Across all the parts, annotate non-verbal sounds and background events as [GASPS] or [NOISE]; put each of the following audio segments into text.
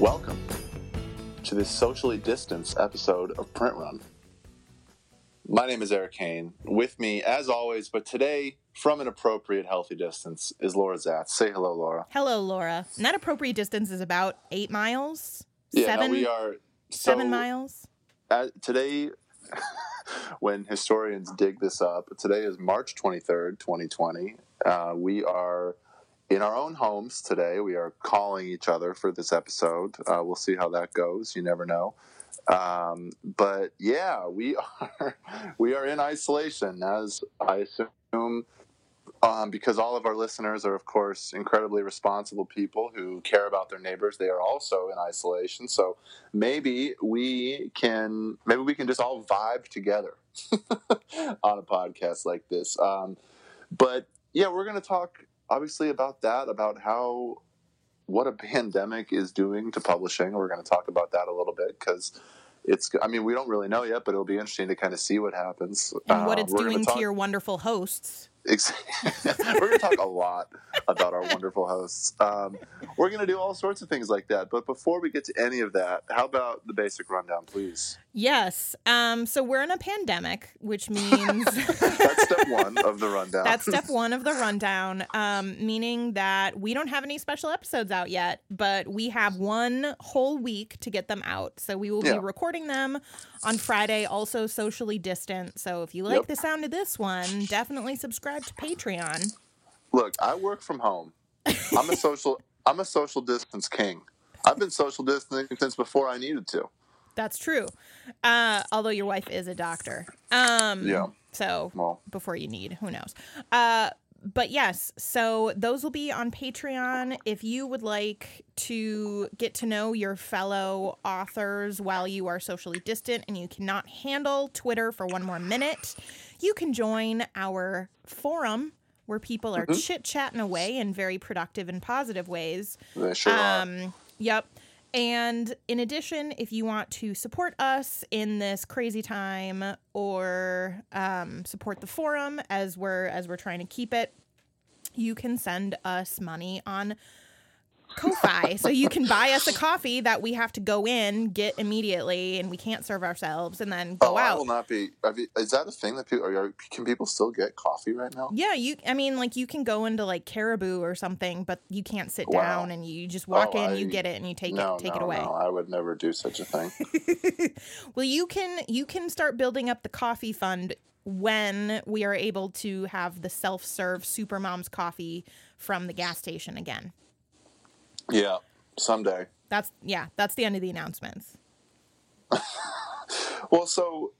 Welcome to this socially distanced episode of Print Run. My name is Erik Hane. With me, as always, but today, from an appropriate healthy distance, is Laura Zats. Say hello, Laura. Hello, Laura. And that appropriate distance is about eight miles. Yeah, seven, no, we are seven miles. uh, today, [LAUGHS] when historians dig this up, today is March 23rd, 2020. Uh, we are in our own homes today. We are calling each other for this episode. Uh, we'll see how that goes. You never know. Um, but yeah, we [LAUGHS] are we are in isolation, as I assume, um, because all of our listeners are, of course, incredibly responsible people who care about their neighbors. They are also in isolation, so maybe we can maybe we can just all vibe together [LAUGHS] on a podcast like this. Um, but yeah, we're going to talk obviously about that, about how what a [LAUGHS] pandemic is doing to publishing. We're going to talk about that a little bit because it's. I mean, we don't really know yet, but it'll be interesting to kind of see what happens And what Uh, it's doing talk- to your wonderful hosts. [LAUGHS] We're going to talk a lot about our wonderful hosts. Um, we're going to do all sorts of things like that. But before we get to any of that, how about the basic rundown, please? Yes. Um, so we're in a pandemic, which [LAUGHS] means That's step one of the rundown. that's step [LAUGHS] one of the rundown, um, meaning that we don't have any special episodes out yet, but we have one whole week to get them out. So we will Yeah. be recording them on Friday, also socially distant. So if you like Yep. the sound of this one, definitely subscribe to Patreon. Look, I work from home. I'm a social. I'm a social distance king. I've been social distancing since before I needed to. That's true. Uh, although your wife is a doctor. Um, Yeah. So Well, before you need, who knows? Uh, but yes, so those will be on Patreon. If you would like to get to know your fellow authors while you are socially distant and you cannot handle Twitter for one more minute, you can join our forum where people are chit chatting away in very productive and positive ways. they sure are. Um, yep. And in addition, if you want to support us in this crazy time or um, support the forum as we're as we're trying to keep it, you can send us money on Ko-fi. so you can buy us a coffee that we have to go in, get immediately, and we can't serve ourselves, and then go Oh, I out. will not be. Is that a thing that people are? Can people still get coffee right now? Yeah, you. I mean, like you can go into like Caribou or something, but you can't sit Wow. down, and you just walk Oh, in, you get it, and you take no, it, take no, it away. no. I would never do such a thing. [LAUGHS] Well, you can you can start building up the coffee fund when we are able to have the self-serve Supermom's coffee from the gas station again. Yeah, someday. That's yeah, that's the end of the announcements. [LAUGHS] Well, so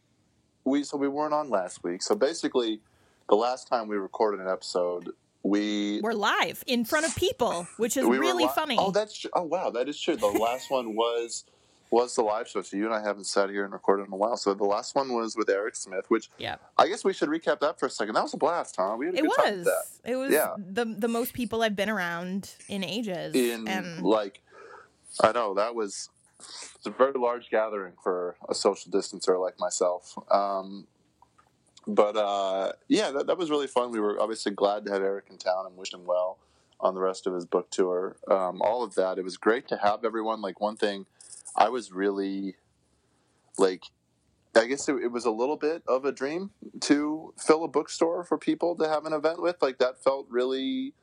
we so we weren't on last week. So basically, the last time we recorded an episode, we We're live in front of people, which is we really li- funny. Oh, that's oh wow, that is true. The last one was was the live show. So you and I haven't sat here and recorded in a while. So the last one was with Eric Smith, which yeah. I guess we should recap that for a second. That was a blast, huh? We had a It good time with was. that. It was Yeah. the the most people I've been around in ages. In and like, I know that was it's a very large gathering for a social distancer like myself. Um, but uh, yeah, that, that was really fun. We were obviously glad to have Eric in town and wish him well on the rest of his book tour. Um, all of that. It was great to have everyone. Like one thing, I was really like. I guess it, it was a little bit of a dream to fill a bookstore for people to have an event with. Like that felt really,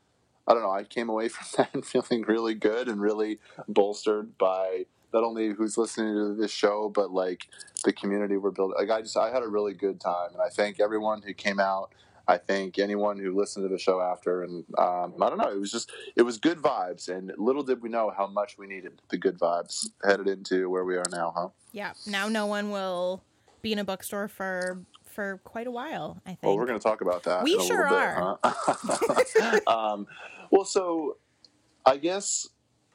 I don't know. I came away [LAUGHS] from that feeling really good and really bolstered by not only who's listening to this show, but like the community we're building. Like I just, I had a really good time, and I thank everyone who came out. I think anyone who listened to the show after, and um, I don't know. It was just, it was good vibes, and little did we know how much we needed the good vibes headed into where we are now, huh? yeah, now no one will be in a bookstore for for quite a while. I think. Well, we're going to talk about that. We sure little bit, Huh? [LAUGHS] um, well, so I guess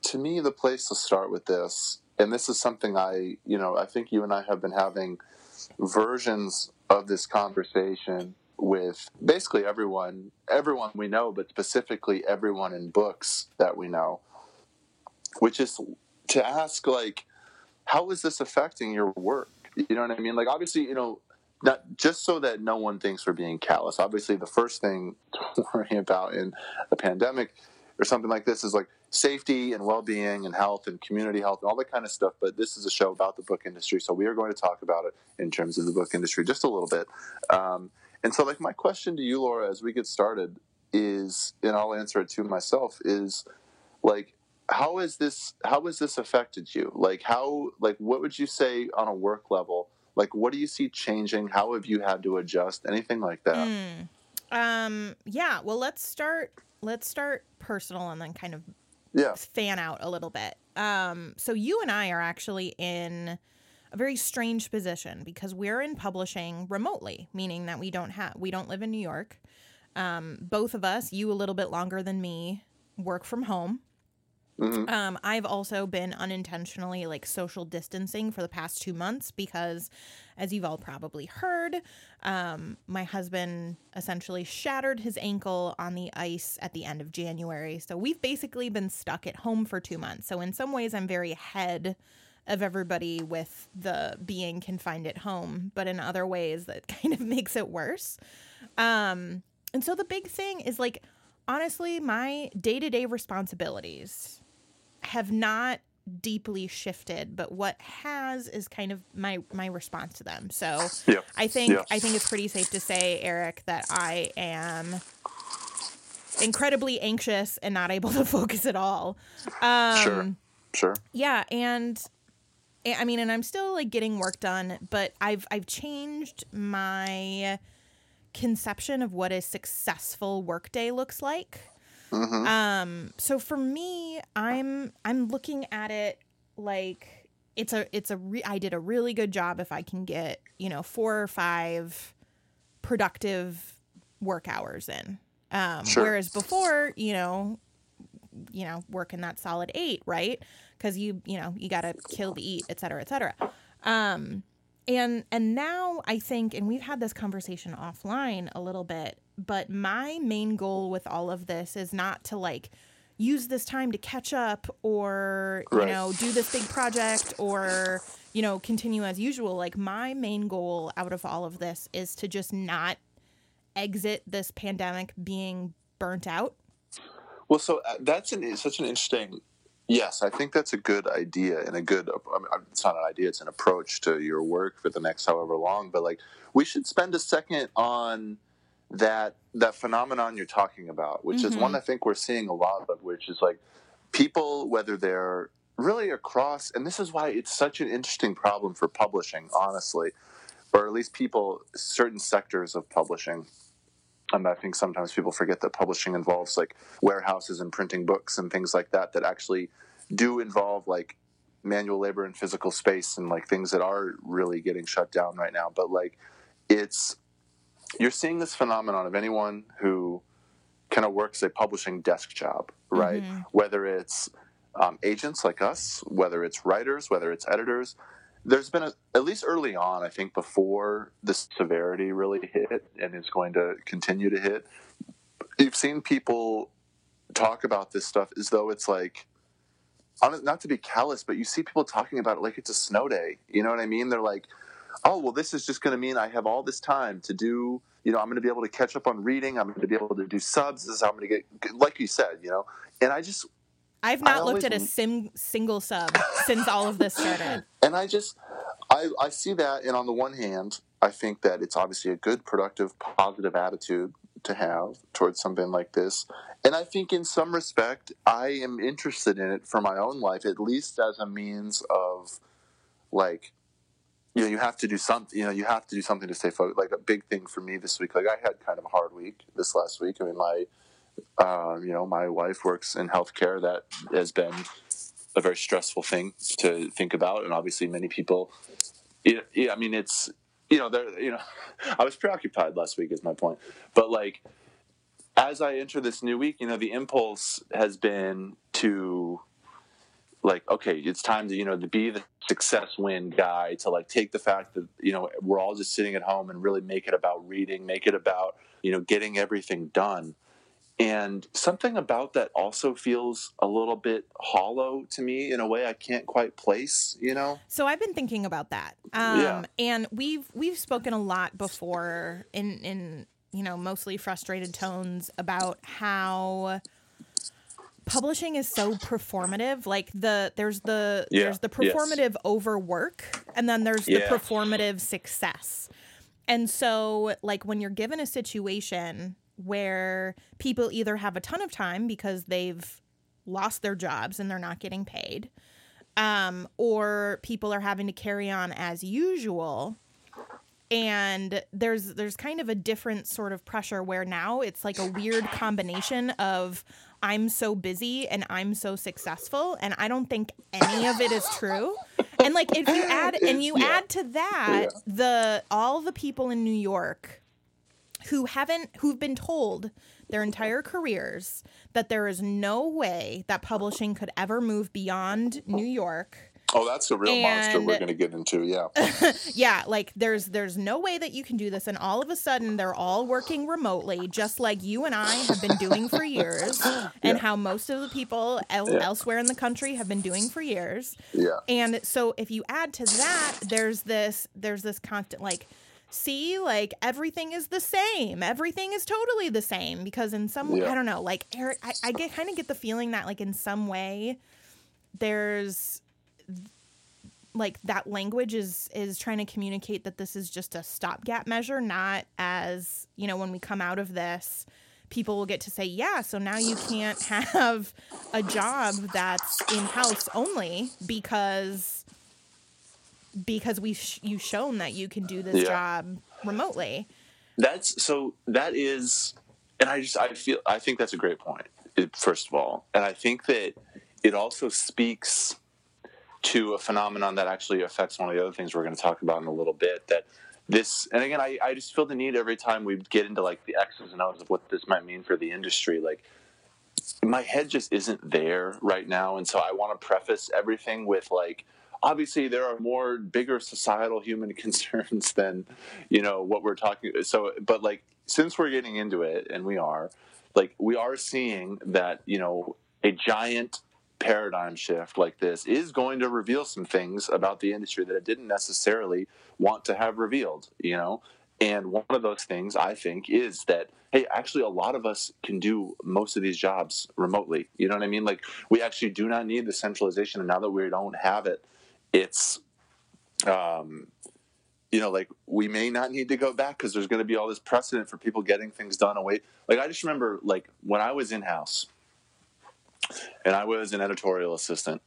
to me, the place to start with this, and this is something I, you know, I think you and I have been having versions of this conversation with basically everyone, everyone we know, but specifically everyone in books that we know. which is to ask like, how is this affecting your work? You know what I mean? Like obviously, you know, not just so that no one thinks we're being callous. Obviously, the first thing [LAUGHS] to worry about in a pandemic or something like this is like safety and well-being and health and community health and all that kind of stuff but this is a show about the book industry so we are going to talk about it in terms of the book industry just a little bit um, and so like my question to you laura as we get started is and i'll answer it to myself is like how is this how has this affected you like how like what would you say on a work level like what do you see changing how have you had to adjust anything like that Mm. Um, yeah, well, let's start. Let's start personal and then kind of yeah fan out a little bit. Um, so you and I are actually in a very strange position because we're in publishing remotely, meaning that we don't have we don't live in New York. Um, both of us, you a little bit longer than me, work from home. hmm Um, I've also been unintentionally like social distancing for the past two months because, as you've all probably heard, um, my husband essentially shattered his ankle on the ice at the end of January. So we've basically been stuck at home for two months. So, in some ways, I'm very ahead of everybody with the being confined at home, but in other ways, that [LAUGHS] kind of makes it worse. Um, and so the big thing is like, honestly, my day to day responsibilities have not deeply shifted, but what has is kind of my my response to them. So yeah I think Yeah. I think it's pretty safe to say, Eric, that I am incredibly anxious and not able [LAUGHS] to focus at all. Um, Sure. sure yeah, and and- I mean, and I'm still like getting work done, but I've I've changed my conception of what a successful workday looks like. hmm Um, so for me, I'm I'm looking at it like it's a it's a re- I did a really good job if I can get you know four or five productive work hours in. Um, Sure. Whereas before, you know, you know, working that solid eight, right? Because you you know you got to kill to eat, et cetera, et cetera. Um, and and now I think, and we've had this conversation offline a little bit, but my main goal with all of this is not to like use this time to catch up or you Right. know do this big project or you know continue as usual like my main goal out of all of this is to just not exit this pandemic being burnt out Well, so uh, that's an, such an interesting. Yes, I think that's a good idea and a good. I mean, it's not an idea; it's an approach to your work for the next however long. But like, we should spend a second on that that phenomenon you're talking about, which is Mhm. one I think we're seeing a lot of, which is like people, whether they're really across, and this is why it's such an interesting problem for publishing, honestly, or at least people certain sectors of publishing. And I think sometimes people forget that publishing involves like warehouses and printing books and things like that that actually do involve like manual labor and physical space and like things that are really getting shut down right now. But like it's you're seeing this phenomenon of anyone who kind of works a publishing desk job, right? Mhm. Whether it's um, agents like us, whether it's writers, whether it's editors. There's been a, at least early on, I think, before the severity really hit and is going to continue to hit. You've seen people talk about this stuff as though it's like, not to be callous, but you see people talking about it like it's a snow day. You know what I mean? They're like, oh, well, this is just going to mean I have all this time to do, you know, I'm going to be able to catch up on reading. I'm going to be able to do subs. This is how I'm going to get, like you said, you know, and I just, I've not looked at a sim- single sub since all of this started. [LAUGHS] and I just, I, I see that. And on the one hand, I think that it's obviously a good, productive, positive attitude to have towards something like this. And I think in some respect, I am interested in it for my own life, at least as a means of like, you know, you have to do something, you know, you have to do something to stay focused. Like a big thing for me this week, like I had kind of a hard week this last week. I mean, my, uh, you know, my wife works in healthcare. That has been a very stressful thing to think about. And obviously many people, yeah, I mean, it's, you know, you know, [LAUGHS] I was preoccupied last week is my point, but like, as I enter this new week, you know, the impulse has been to like, okay, it's time to, you know, to be the success win guy, to like take the fact that, you know, we're all just sitting at home and really make it about reading, make it about, you know, getting everything done. And something about that also feels a little bit hollow to me in a way I can't quite place, you know? So I've been thinking about that. Um, Yeah. and we've we've spoken a lot before in in you know mostly frustrated tones about how publishing is so performative like the there's the Yeah, there's the yes. performative overwork and then there's the performative success and so like when you're given a situation where people either have a ton of time because they've lost their jobs and they're not getting paid um, or people are having to carry on as usual and there's there's kind of a different sort of pressure where now it's like a weird combination of I'm so busy and I'm so successful and I don't think any of it is true. And like if you add and you Yeah. add to that the all the people in New York who haven't who've been told their entire careers that there is no way that publishing could ever move beyond New York Oh, that's a real monster we're going to get into. Yeah. [LAUGHS] yeah like there's there's no way that you can do this and all of a sudden they're all working remotely just like you and i have been doing for years [GASPS] and Yeah. how most of the people el- Yeah. elsewhere in the country have been doing for years Yeah. and so if you add to that there's this there's this constant like see like everything is the same everything is totally the same because in some way Yeah. i don't know like eric i, I get kind of get the feeling that like in some way there's like that language is is trying to communicate that this is just a stopgap measure not as you know when we come out of this people will get to say yeah so now you can't [LAUGHS] have a job that's in house only because because we sh- you've shown that you can do this Yeah. job remotely That's so that is, and I just, I feel, I think that's a great point, first of all. And I think that it also speaks to a phenomenon that actually affects one of the other things we're going to talk about in a little bit. That this, and again, I, I just feel the need every time we get into like the X's and O's of what this might mean for the industry. Like, my head just isn't there right now. And so I want to preface everything with like, obviously there are more bigger societal human [LAUGHS] concerns than, you know, what we're talking. So, but like, since we're getting into it and we are like, we are seeing that, you know, a giant paradigm shift like this is going to reveal some things about the industry that it didn't necessarily want to have revealed, you know? And one of those things I think is that, hey, actually, a lot of us can do most of these jobs remotely. You know what I mean? Like, we actually do not need the centralization. And now that we don't have it, it's, um, you know, like we may not need to go back because there's going to be all this precedent for people getting things done away. Like, I just remember, like, when I was in house and I was an editorial assistant,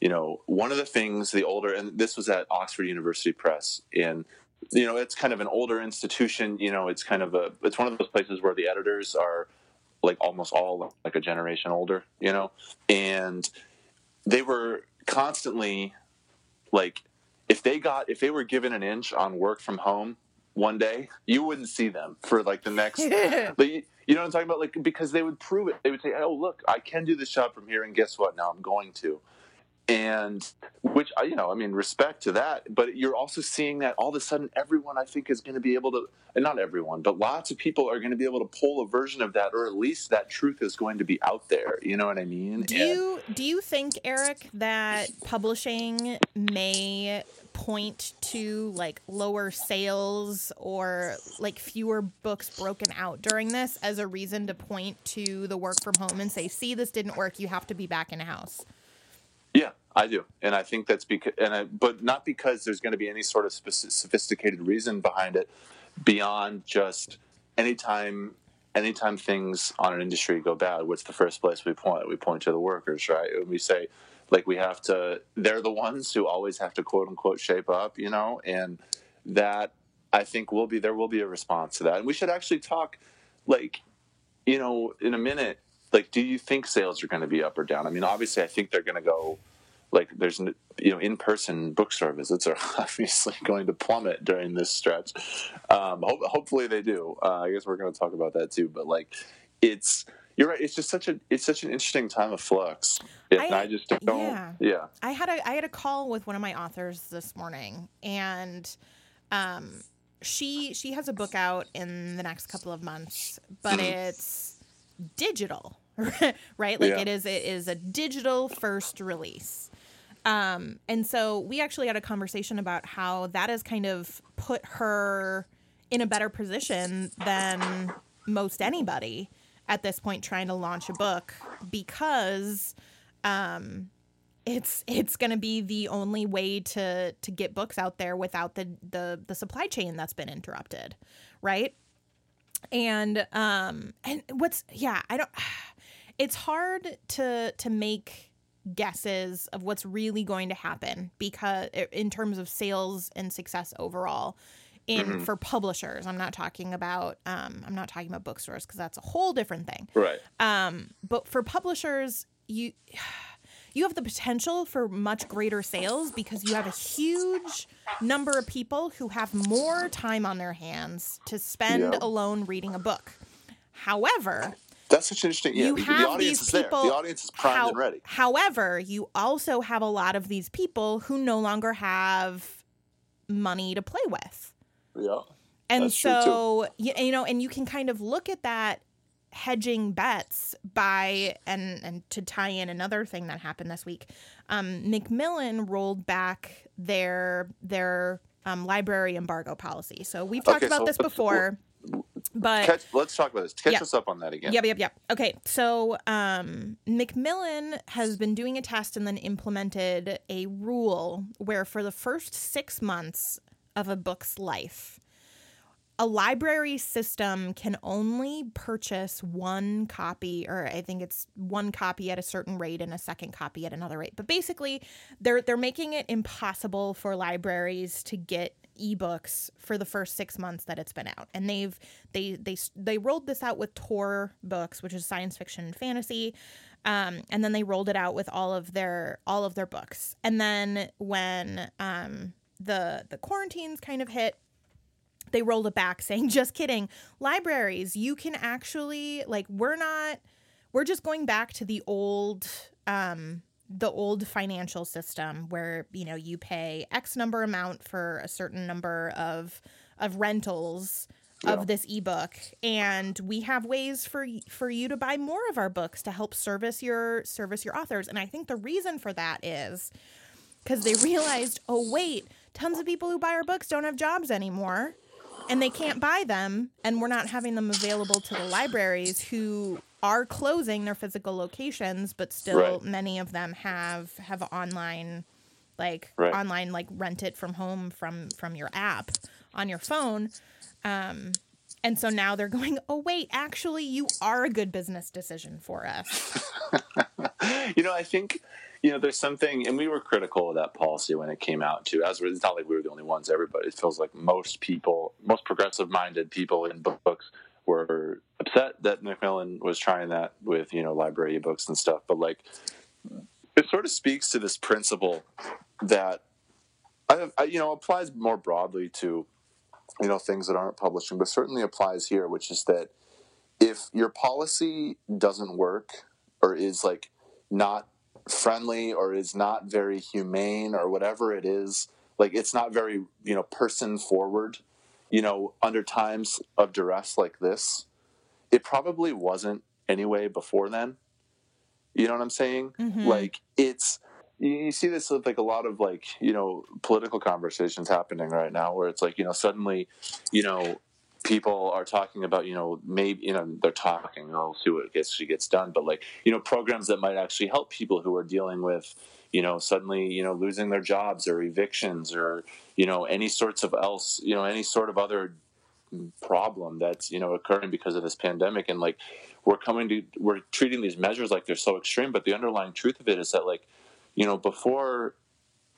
you know, one of the things the older, and this was at Oxford University Press, and you know, it's kind of an older institution. You know, it's kind of a, it's one of those places where the editors are like almost all like a generation older. You know, and they were constantly like, if they got, if they were given an inch on work from home one day, you wouldn't see them for like the next [LAUGHS] [LAUGHS] but you, you know what I'm talking about? Like because they would prove it. They would say, "Oh, look, I can do this job from here, and guess what? Now I'm going to." And which I- you know, I mean, respect to that. But you're also seeing that all of a sudden, everyone I think is going to be able to, and not everyone, but lots of people are going to be able to pull a version of that, or at least that truth is going to be out there. You know what I mean? Do And- you do you think, Eric, that publishing may point to like lower sales or like fewer books broken out during this as a reason to point to the work from home and say, "See, this didn't work. You have to be back in a house." Yeah, I do, and I think that's because, and I, but not because there's going to be any sort of sophisticated reason behind it, beyond just anytime, anytime things on an industry go bad, what's the first place we point? We point to the workers, right? And we say, like, we have to. They're the ones who always have to quote unquote shape up, you know, and that I think will be there will be a response to that, and we should actually talk, like, you know, in a minute like do you think sales are going to be up or down? I mean obviously i think they're going to go like there's you know in-person bookstore visits are [LAUGHS] obviously going to plummet during this stretch. Um, ho- hopefully they do. Uh, i guess we're going to talk about that too but like it's you're right it's just such a it's such an interesting time of flux. And I- i, just don't yeah. yeah. I had a I had a call with one of my authors this morning, and um, she she has a book out in the next couple of months, but Mm-hmm. it's digital, [LAUGHS] right? Like Yeah. it is it is a digital first release. Um, and so we actually had a conversation about how that has kind of put her in a better position than most anybody at this point trying to launch a book because um, it's it's going to be the only way to to get books out there without the the the supply chain that's been interrupted, right? And um and what's yeah, I don't it's hard to to make guesses of what's really going to happen because in terms of sales and success overall in for publishers i'm not talking about um, i'm not talking about bookstores because that's a whole different thing Right. um, but for publishers, you [SIGHS] you have the potential for much greater sales because you have a huge number of people who have more time on their hands to spend alone reading a book. However, That's such an interesting. Yeah, you the, have the audience these is there. people. The audience is primed how- and ready. However, you also have a lot of these people who no longer have money to play with. Yeah. And That's true, too. so, you, you know, and you can kind of look at that hedging bets by and and to tie in another thing that happened this week, um, Macmillan rolled back their their um, library embargo policy. So we've talked Okay, about so this before, but Catch, let's talk about this. Catch Yeah. us up on that again. Yep, yep, yep. Okay, so um, Macmillan has been doing a test and then implemented a rule where for the first six months of a book's life, a library system can only purchase one copy, or I think it's one copy at a certain rate and a second copy at another rate. But basically, they're they're making it impossible for libraries to get ebooks for the first six months that it's been out, and they've they they they rolled this out with Tor books, which is science fiction and fantasy. Um, and then they rolled it out with all of their all of their books. And then when um, the the quarantines kind of hit, they rolled it back [LAUGHS] saying just kidding libraries you can actually like we're not we're just going back to the old um the old financial system where you know you pay x number amount for a certain number of of rentals Yeah. of this ebook and we have ways for for you to buy more of our books to help service your service your authors and i think the reason for that is because they realized, oh, wait, tons of people who buy our books don't have jobs anymore and they can't buy them. And we're not having them available to the libraries who are closing their physical locations, but still Right. many of them have have online like Right. online like rent it from home from from your app on your phone um and so now they're [LAUGHS] going oh wait actually you are a good business decision for us [LAUGHS] you know, I think you know there's something, and we were critical of that policy when it came out too. As it's not like we were the only ones. Everybody, it feels like most people, most progressive-minded people in books were upset that Macmillan was trying that with you know library books and stuff. But like, it sort of speaks to this principle that I, I you know applies more broadly to you know things that aren't publishing, but certainly applies here, which is that if your policy doesn't work or is like not friendly or is not very humane or whatever it is like it's not very you know person forward you know under times of duress like this it probably wasn't anyway before then you know what i'm saying Mhm. like it's you, you see this with like a lot of like you know political conversations happening right now where it's like you know suddenly you know people are talking about you know maybe you know they're talking i'll see what gets she gets done but like you know programs that might actually help people who are dealing with you know suddenly you know losing their jobs or evictions or you know any sorts of else you know any sort of other problem that's you know occurring because of this pandemic. And like we're coming to we're treating these measures like they're so extreme but the underlying truth of it is that like you know before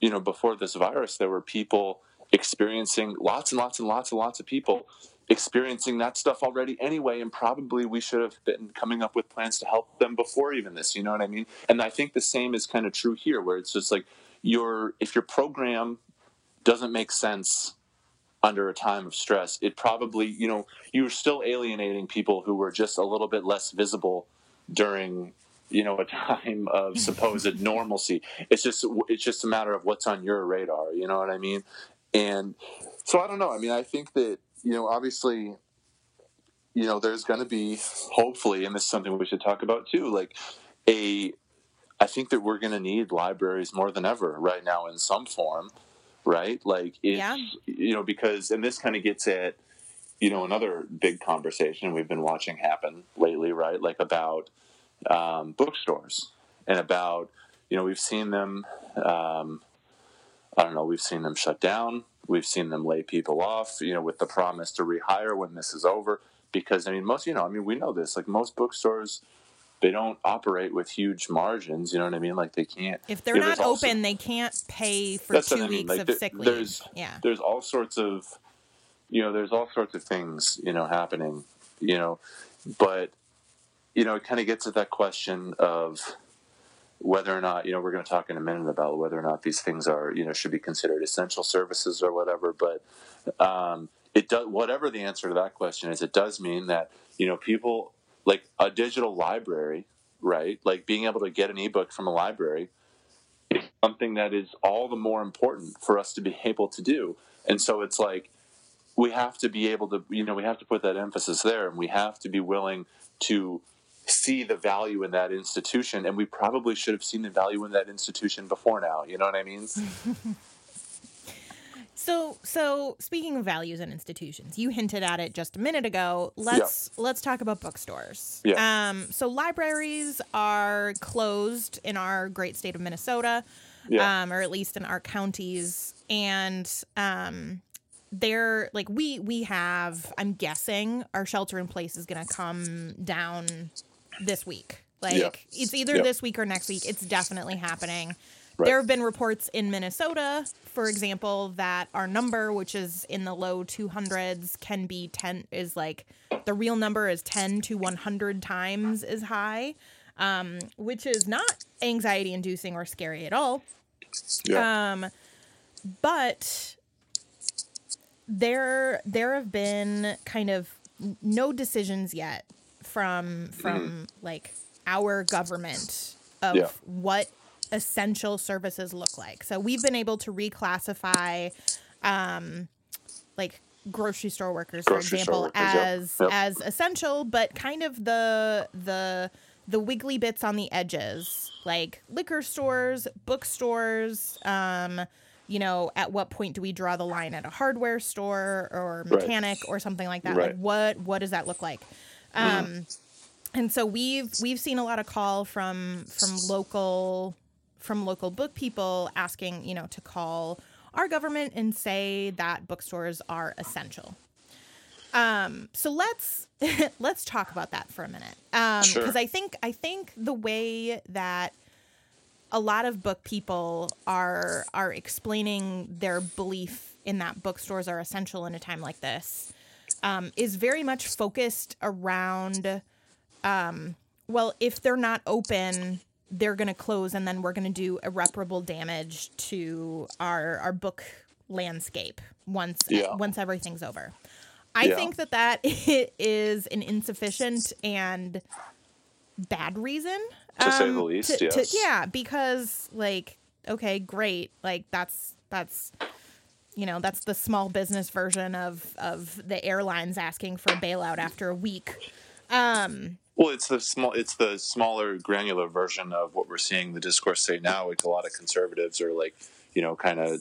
you know before this virus there were people experiencing lots and lots and lots and lots of people experiencing that stuff already anyway and probably we should have been coming up with plans to help them before even this you know what i mean? And i think the same is kind of true here where it's just like your if your program doesn't make sense under a time of stress it probably you know you're still alienating people who were just a little bit less visible during you know a [LAUGHS] time of [LAUGHS] supposed normalcy. It's just it's just a matter of what's on your radar you know what i mean? And so i don't know i mean i think that you know obviously you know, there's going to be hopefully, and this is something we should talk about too, like a. I think that we're going to need libraries more than ever right now in some form, right? Like, Yeah. you know, because, and this kind of gets at, you know, another big conversation we've been watching happen lately, right? Like about um, bookstores and about, you know, we've seen them, um, I don't know, we've seen them shut down. We've seen them lay people off, you know, with the promise to rehire when this is over. Because, I mean, most, you know, I mean, we know this, like most bookstores, they don't operate with huge margins. You know what I mean? Like they can't. If they're not also- open, they can't pay for two I mean, weeks like, of there- sick leave. there's- yeah. there's all sorts of you know there's all sorts of things you know happening you know but you know it kind of gets at that question of whether or not you know we're going to talk in a minute about whether or not these things are you know should be considered essential services or whatever but um, it does whatever the answer to that question is it does mean that you know people like a digital library right like being able to get an ebook from a library is something that is all the more important for us to be able to do. And so it's like we have to be able to you know we have to put that emphasis there and we have to be willing to see the value in that institution and we probably should have seen the value in that institution before now you know what i mean [LAUGHS] So, so speaking of values and institutions, you hinted at it just a minute ago. Let's let's talk about bookstores. Yeah. Um, so libraries are closed in our great state of Minnesota, Yeah. um, or at least in our counties, and um, they're like we we have. I'm guessing our shelter in place is going to come down this week. Like Yeah. it's either this week or next week. It's definitely happening. Right. There have been reports in Minnesota, for example, that our number, which is in the low 200s, can be 10, is like the real number is 10 to 100 times as high, um, which is not anxiety inducing or scary at all. yeah Um, but there there have been kind of no decisions yet from from like our government of Yeah. what essential services look like. So we've been able to reclassify um like grocery store workers for Grocery store example workers, as yep. as essential but kind of the the the wiggly bits on the edges like liquor stores bookstores um you know at what point do we draw the line at a hardware store or Right. mechanic or something like that Right. like what what does that look like um and so we've we've seen a lot of call from from local from local book people asking you know to call our government and say that bookstores are essential. Um so let's [LAUGHS] let's talk about that for a minute. Um Sure. because i think i think the way that a lot of book people are are explaining their belief in that bookstores are essential in a time like this um, is very much focused around um, well if they're not open they're going to close and then we're going to do irreparable damage to our our book landscape once Yeah. once everything's over i Yeah. think that that [LAUGHS] is an insufficient and bad reason To say um, the least, to- to- yes. yeah because like okay great like that's that's you know that's the small business version of of the airlines asking for a bailout after a week um Well, it's the small, it's the smaller, granular version of what we're seeing the discourse say now. Like a lot of conservatives are like, you know, kind of,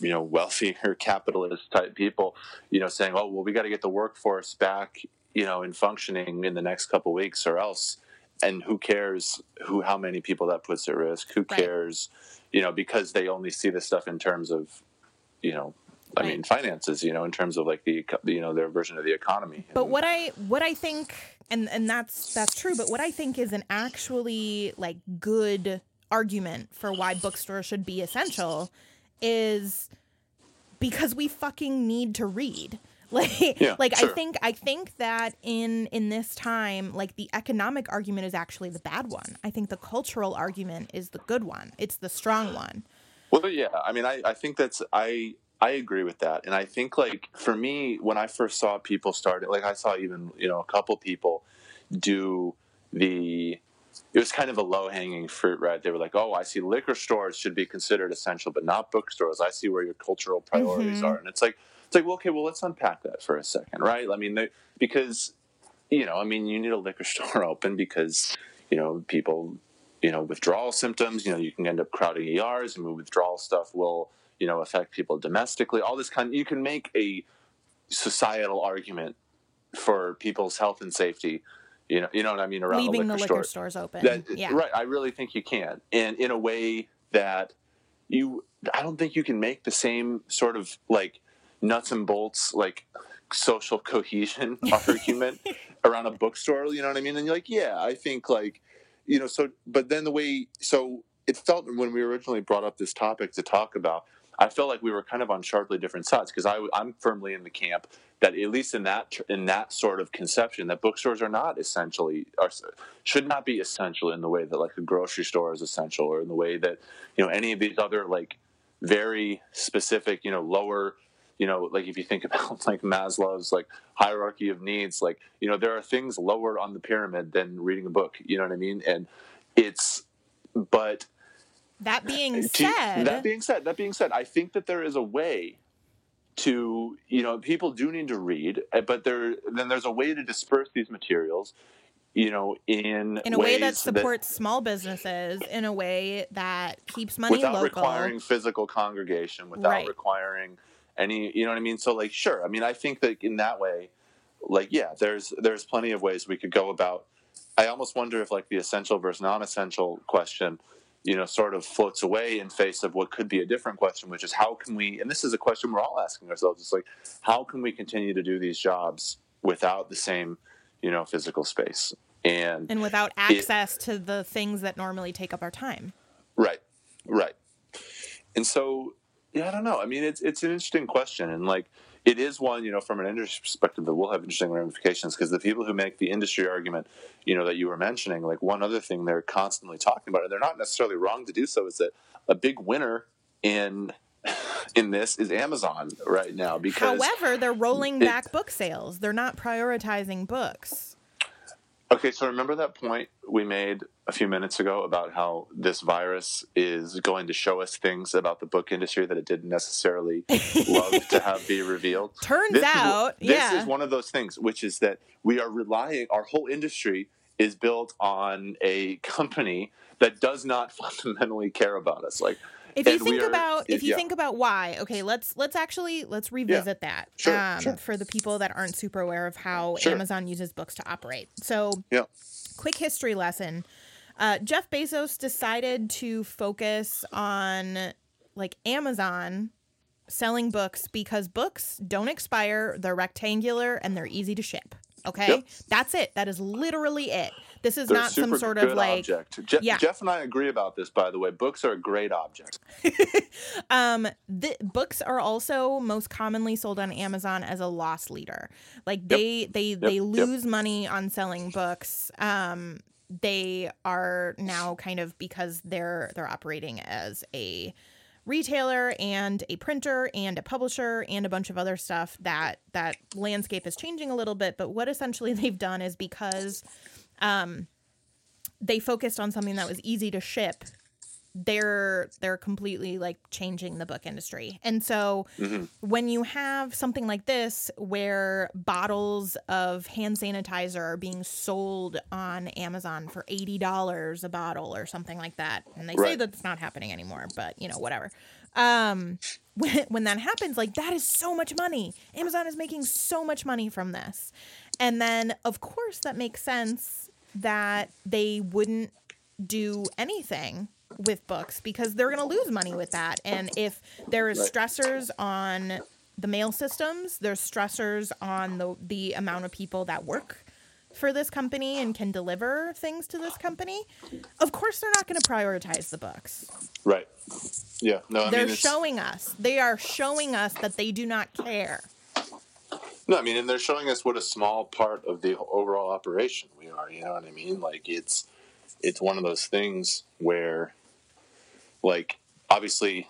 you know, wealthier [LAUGHS] capitalist type people, you know, saying, "Oh, well, we got to get the workforce back, you know, in functioning in the next couple weeks, or else." And who cares who how many people that puts at risk? Who Right. cares, you know, because they only see this stuff in terms of, you know, I Right. mean, finances, you know, in terms of like the, you know, their version of the economy. but And- what i what i think and and that's that's true but what i think is an actually like good argument for why bookstores should be essential is because we fucking need to read [LAUGHS] like Yeah, like i think i think that in in this time like the economic argument is actually the bad one i think the cultural argument is the good one it's the strong one Well, yeah. I mean, I, I think that's I I agree with that, and I think like for me, when I first saw people start it, like I saw even you know a couple people do the. It was kind of a low hanging fruit, right? They were like, "Oh, I see liquor stores should be considered essential, but not bookstores. I see where your cultural priorities Mhm. are." And it's like, it's like, well, okay, well, let's unpack that for a second, right? I mean, they, because you know, I mean, you need a liquor [LAUGHS] store open because you know people, you know, withdrawal symptoms. You know, you can end up crowding ERs, and withdrawal stuff will you know affect people domestically. All this kind. You can make a societal argument for people's health and safety. You know, you know what I mean around leaving the liquor, the store. stores open. That, yeah. Right. I really think you can. And in a way that you, I don't think you can make the same sort of like nuts and bolts, like social cohesion [LAUGHS] argument around a bookstore. You know what I mean? And you're like, yeah, I think like, you know, so, but then the way, so it felt when we originally brought up this topic to talk about, I felt like we were kind of on sharply different sides because I I'm firmly in the camp that at least in that in that sort of conception that bookstores are not essentially are should not be essential in the way that like a grocery store is essential or in the way that you know any of these other like very specific you know lower you know like if you think [LAUGHS] about like Maslow's like hierarchy of needs like you know there are things lower on the pyramid than reading a book you know what I mean and it's but that being said that being said that being said I think that there is a way to you know people do need to read eh, but there then there's a way to disperse these materials you know in in a way that supports that, small businesses in a way that keeps money without local. requiring physical congregation without right. requiring any you know what i mean so like sure i mean i think that in that way like yeah there's there's plenty of ways we could go about i almost wonder if like the essential versus non-essential question you know, sort of floats away in face of what could be a different question, which is how can we, and this is a question we're all asking ourselves, it's like, how can we continue to do these jobs without the same, you know, physical space? And, and without access it, to the things that normally take up our time. Right, right. And so, yeah, I don't know. I mean, it's, it's an interesting question. And like, it is one, you know, from an industry perspective that will have interesting ramifications because the people who make the industry argument, you know, that you were mentioning, like one other thing they're constantly talking about, and they're not necessarily wrong to do so, is that a big winner in [LAUGHS] in this is Amazon right now because however they're rolling it, back book sales they're not prioritizing books okay so remember that point we made a few minutes ago about how this virus is going to show us things about the book industry that it didn't necessarily [LAUGHS] love to have be revealed. Turns this out, is, this yeah. is one of those things, which is that we are relying, our whole industry is built on a company that does not [LAUGHS] fundamentally care about us. Like, if you think about if you yeah. think about why okay let's let's actually let's revisit yeah. that sure, um, sure. for the people that aren't super aware of how sure. amazon uses books to operate so yeah quick history lesson uh, Jeff Bezos decided to focus on like Amazon selling books because books don't expire, they're rectangular, and they're easy to ship. Okay, yep. that's it. That is literally it. This is They're not some sort of like object. Je- yeah. Jeff and I agree about this. By the way, books are a great object. [LAUGHS] um, the books are also most commonly sold on Amazon as a loss leader. Like they yep. they yep. they lose money on selling books. Um, they are now kind of because they're they're operating as a retailer and a printer and a publisher and a bunch of other stuff that that landscape is changing a little bit but what essentially [LAUGHS] they've done is because um they focused on something that was easy to ship they're they're completely like changing the book industry. And so mm-hmm. when you have something like this where bottles of hand sanitizer are being sold on Amazon for $80 a bottle or something like that. And they right. say that it's not happening anymore, but you know, whatever. Um [LAUGHS] when, when that happens like that is so much money. Amazon is making so much money from this. And then of course that makes sense that they wouldn't do anything with books because they're going to lose money with that. And if there is stressors on the mail systems, there's stressors on the the amount of people that work for this company and can deliver things to this company. Of course, they're not going to prioritize the books. Right. Yeah. No. I they're mean, showing us. They are showing us that they do not care. No, I mean, and they're showing us what a small part of the overall operation we are. You know what I mean? Like it's it's one of those things where like obviously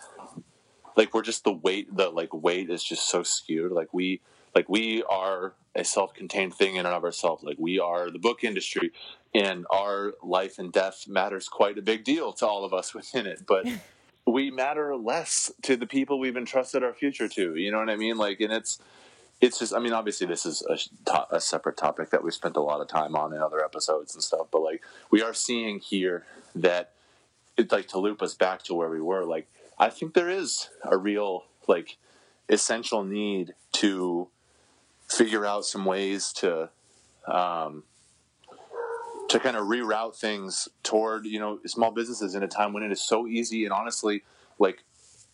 like we're just the weight the like weight is just so skewed like we like we are a self-contained thing in and of ourselves like we are the book industry and our life and death matters quite a big deal to all of us [LAUGHS] within it but [LAUGHS] we matter less to the people we've entrusted our future to you know what i mean like and it's it's just, I mean, obviously, this is a, to- a separate topic that we spent a lot of time on in other episodes and stuff, but like, we are seeing here that it's like to loop us back to where we were. Like, I think there is a real, like, essential need to figure out some ways to, um, to kind of reroute things toward you know small businesses in a time when it is so easy and honestly like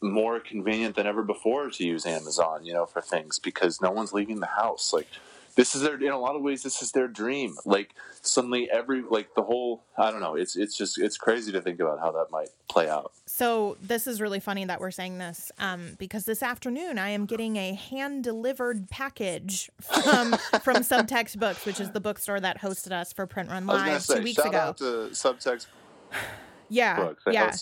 more convenient than ever before to use Amazon, you know, for things because no one's leaving the house. Like this is their in a lot of ways this is their dream. Like suddenly every like the whole I don't know, it's it's just it's crazy to think about how that might play out. So this is really funny that we're saying this um, because this afternoon I am getting a hand delivered package from [LAUGHS] from Subtext Books, which is the bookstore that hosted us for Print Run Live say, two weeks ago. to Subtext yeah, Books. They yeah.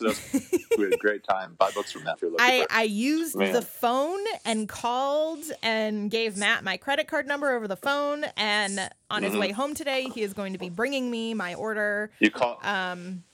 we had [LAUGHS] a great time. Buy books from Matt. if you're looking I, for I used Man. the phone and called and gave Matt my credit card number over the phone. And on his Mhm. way home today, he is going to be bringing me my order. you call Um,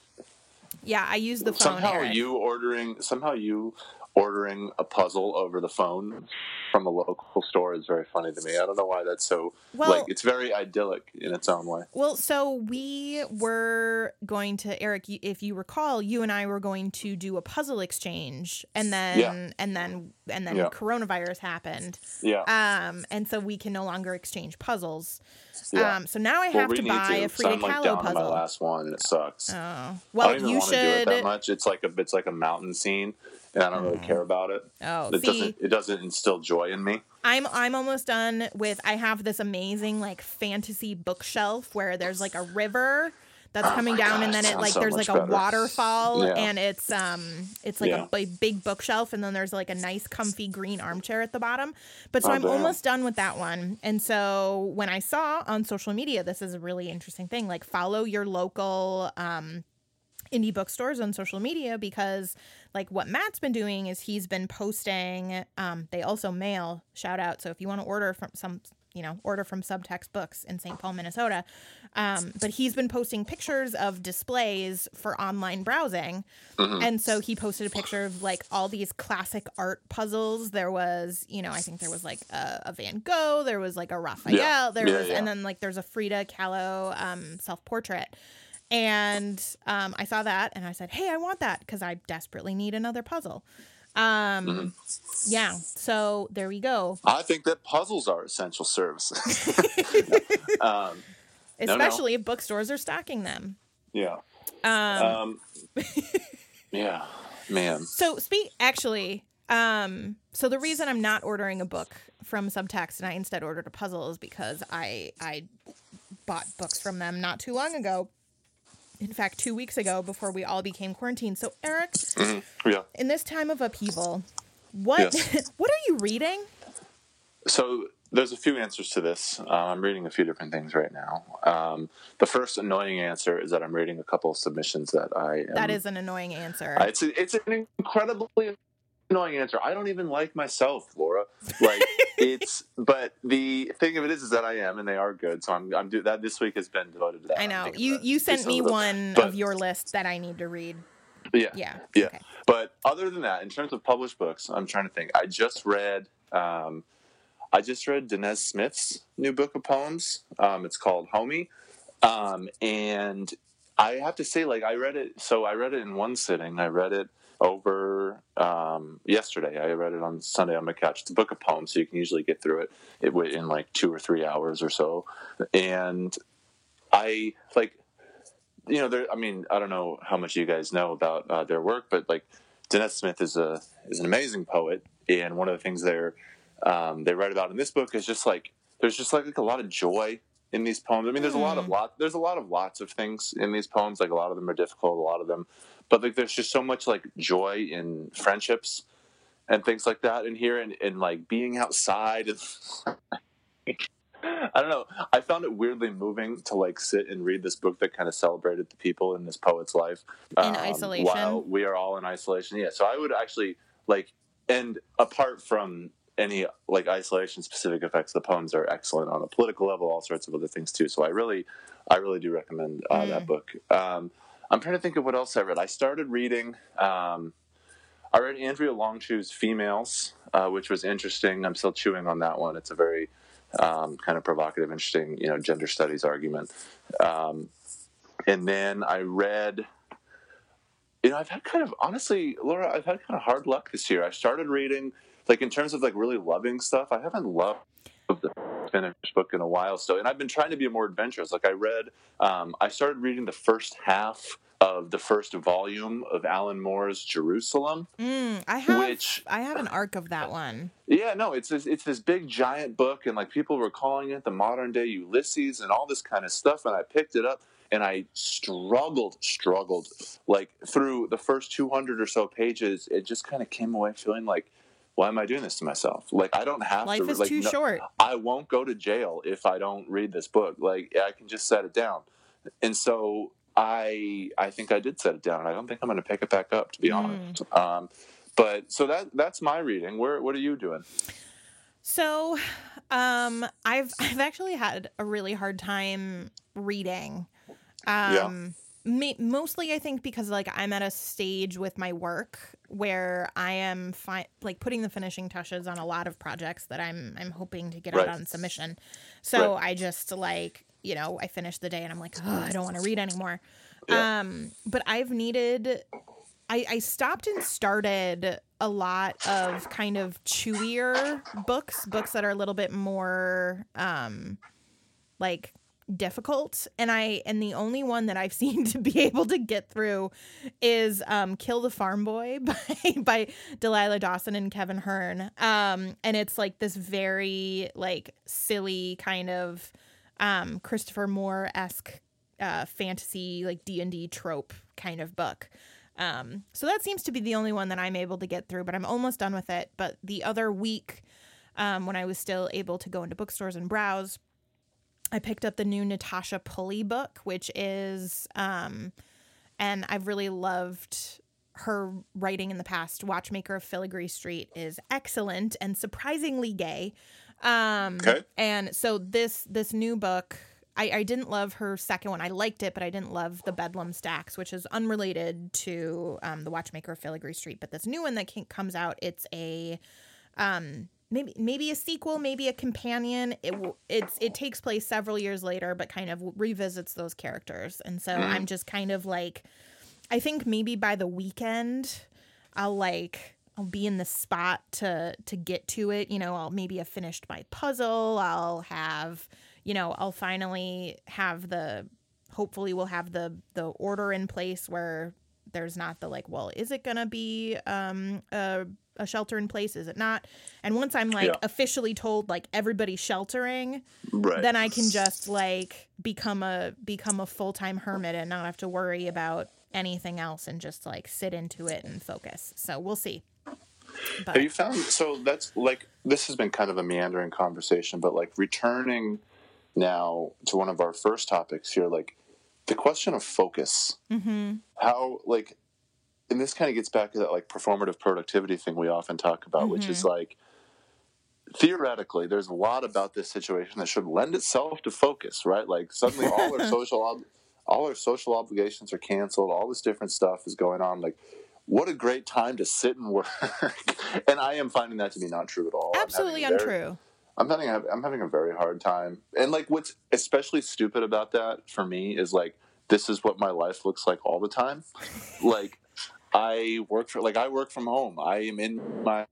yeah, I used the phone. somehow Erik. you ordering somehow you ordering a puzzle over the phone from a local store is very funny to me. I don't know why that's so Well- like it's very idyllic in its own way. Well, so we were going to Erik. If you recall, you and I were going to do a puzzle exchange, and then Yeah. and then and then Yeah. coronavirus happened, Yeah. um, and so we can no longer exchange puzzles. yeah. Um, so now I well, have to buy to. a Frida I'm like Kahlo on my last one and it sucks. Oh, Well, I don't even you want to do it that much. It's like a it's like a mountain scene, and I don't really care about it. Oh, It see, doesn't it doesn't instill joy in me. I'm I'm almost done with. I have this amazing like fantasy bookshelf where there's like a river that's Oh coming down, God, and then it like so there's much like a better. waterfall, Yeah. and it's um it's like Yeah. a b- big bookshelf, and then there's like a nice comfy green armchair at the bottom. But so Oh, I'm damn. almost done with that one, and so when I saw on social media, this is a really interesting thing. Like follow your local um indie bookstores on social media because like what Matt's been doing is he's been posting um they also mail shout out so if you want to order from some you know order from subtext books in St. Paul Minnesota um but he's been posting pictures of displays for online browsing Mm-hmm. and so he posted a picture of like all these classic art puzzles there was you know I think there was like a, a Van Gogh there was like a Raphael Yeah. there Yeah, was yeah. and then like there's a Frida Kahlo um self portrait and um, I saw that and I said, "Hey, I want that because I desperately need another puzzle." Um, Mm-hmm. Yeah, so there we go. I think that puzzles are essential services. [LAUGHS] um, no. Especially if bookstores are stocking them. yeah. Um, Um, [LAUGHS] yeah. Man. so speak actually. Um, so the reason I'm not ordering a book from Subtext and I instead ordered a puzzle is because I I bought books from them not too long ago. In fact, two weeks ago before we all became quarantined. So Erik, Yeah. in this time of upheaval, what Yes. [LAUGHS] what are you reading? So there's a few answers to this. Uh, I'm reading a few different things right now. Um, the first annoying answer is that I'm reading a couple of submissions that I am, That is an annoying answer. Uh, it's a, it's an incredibly annoying answer. I don't even like myself, Laura. Like [LAUGHS] it's, but the thing of it is, is that I am, and they are good. So I'm, I'm do that. This week has been devoted to that. I know you you sent me one but- of your list that I need to read. Yeah, Yeah. yeah. Okay. But other than that, in terms of published books, I'm trying to think. I just read, um, I just read Danez Smith's new book of poems. Um, it's called Homie, um, and I have to say, like, I read it. So I read it in one sitting. I read it over um, yesterday. I read it on Sunday on my couch. It's a book of poems, so you can usually get through it, in like two or three hours or so. And I like you know, there. I mean, I don't know how much you guys know about uh, their work, but like, Danez Smith is a is an amazing poet, and one of the things they're um, they write about in this book is just like there's just like, like a lot of joy in these poems. I mean, there's a lot of lot there's a lot of lots of things in these poems. Like a lot of them are difficult, a lot of them, but like there's just so much like joy in friendships and things like that in here, and, and like being outside and. [LAUGHS] I don't know. I found it weirdly moving to like sit and read this book that kind of celebrated the people in this poet's life In isolation? While we are all in isolation, yeah. So I would actually like, and apart from any like isolation specific effects, the poems are excellent on a political level, all sorts of other things too. So I really, I really do recommend uh, that book. Um, I'm trying to think of what else I read. I started reading. Um, I read Andrea Long Chu's Females, uh, which was interesting. I'm still chewing on that one. It's a very um, kind of provocative, interesting, you know, gender studies argument. Um, and then I read, you know, I've had kind of honestly, Laura, I've had kind of hard luck this year. I started reading, like in terms of like really loving stuff. I haven't loved the finished book in a while still, and I've been trying to be more adventurous. Like I read, um, I started reading the first half of the first volume of Alan Moore's Jerusalem. Mm, I have Which- I have an arc of that one. Yeah, no, it's this, it's this big giant book, and like people were calling it the modern day Ulysses and all this kind of stuff. And I picked it up, and I struggled, struggled like through the first two hundred or so pages. It just kind of came away feeling like, why am I doing this to myself? Like I don't have Life to. is like, too no- short. I won't go to jail if I don't read this book. Like I can just set it down. And so I I think I did set it down and I don't think I'm going to pick it back up to be Mm. honest. Um, but so that that's my reading. Where what are you doing? So, um, I've [LAUGHS] I've actually had a really hard time reading. Um, ma- mostly I think because like I'm at a stage with my work where I am fi- like putting the finishing touches on a lot of projects that I'm I'm hoping to get Right. out on submission. So I just like you know I finish the day and I'm like oh I don't want to [LAUGHS] read anymore. Yeah. Um, but I've needed. I, I stopped and started a lot of kind of chewier books, books that are a little bit more um like difficult and I and the only one that I've [LAUGHS] seen to be able to get through is um Kill the Farm Boy [LAUGHS] by by Delilah Dawson and Kevin Hearne. Um and it's like this very like silly kind of um Christopher Moore-esque uh fantasy like D&D trope kind of book. Um, so that seems to be the only one that I'm able to get through, but I'm almost done with it. But the other week, um, when I was still able to go into bookstores and browse, I picked up the new Natasha Pulley book, which is, um, and I've really loved her writing in the past. Watchmaker of Filigree Street is excellent and surprisingly gay. Um, Okay. And so this this new book, I, I didn't love her second one. I liked it, but I didn't love the Bedlam Stacks, which is unrelated to um, the Watchmaker of Filigree Street. But this new one that can, comes out, it's a um, maybe maybe a sequel, maybe a companion. It it's it takes place several years later, but kind of revisits those characters. And so I'm just kind of like, I think maybe by the weekend, I'll like I'll be in the spot to to get to it. You know, I'll maybe have finished my puzzle. I'll have, you know, I'll finally have the hopefully we'll have the the order in place where there's not the like, well, is it gonna be um a a shelter in place? Is it not? And once I'm like Yeah. officially told like everybody's sheltering, Right. then I can just like become a become a full time hermit and not have to worry about anything else and just like sit into it and focus. So we'll see. But Have you found so that's like this has been kind of a meandering conversation, but like returning now to one of our first topics here, like the question of focus. hmm How like and this kind of gets back to that like performative productivity thing we often talk about, which is like theoretically there's a lot about this situation that should lend itself to focus, right? Like suddenly all our [LAUGHS] social ob- all our social obligations are canceled, all this different stuff is going on like what a great time to sit and work. [LAUGHS] and I am finding that to be not true at all. I'm absolutely very- untrue. I'm having a, I'm having a very hard time. And like what's especially stupid about that for me is like this is what my life looks like all the time. like I work for like I work from home. I am in my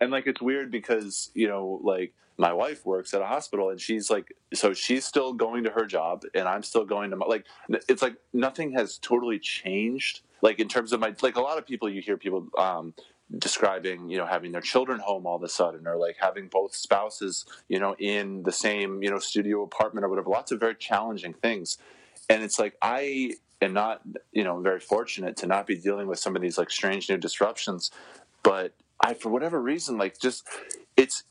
and like it's weird because, you know, like my wife works at a hospital and she's like so she's still going to her job and I'm still going to my like it's like nothing has totally changed like in terms of my like a lot of people you hear people um describing you know having their children home all of a sudden or like having both spouses you know in the same you know studio apartment or whatever lots of very challenging things. And it's like i am not you know very fortunate to not be dealing with some of these like strange new disruptions but i for whatever reason like just it's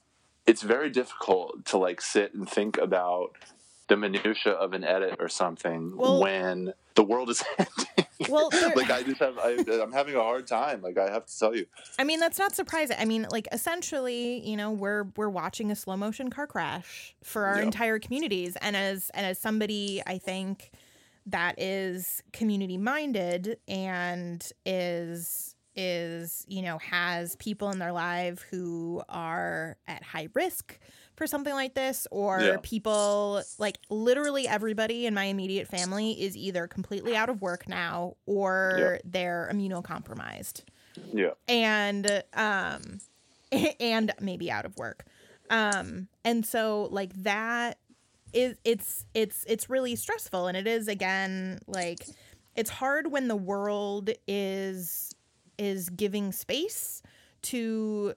it's very difficult to like sit and think about the minutia of an edit or something Well- when the world is [LAUGHS] ending. Well, like i just have I, i'm having a hard time. Like i have to tell you. I mean, that's not surprising. I mean, like essentially, you know, we're we're watching a slow motion car crash for our entire communities, and as and as somebody, I think that is community minded and is is, you know, has people in their life who are at high risk for something like this, or Yeah. people like literally everybody in my immediate family is either completely out of work now or they're immunocompromised Yeah. and um [LAUGHS] and maybe out of work um and so like that is it's it's it's really stressful and it is again like it's hard when the world is is giving space to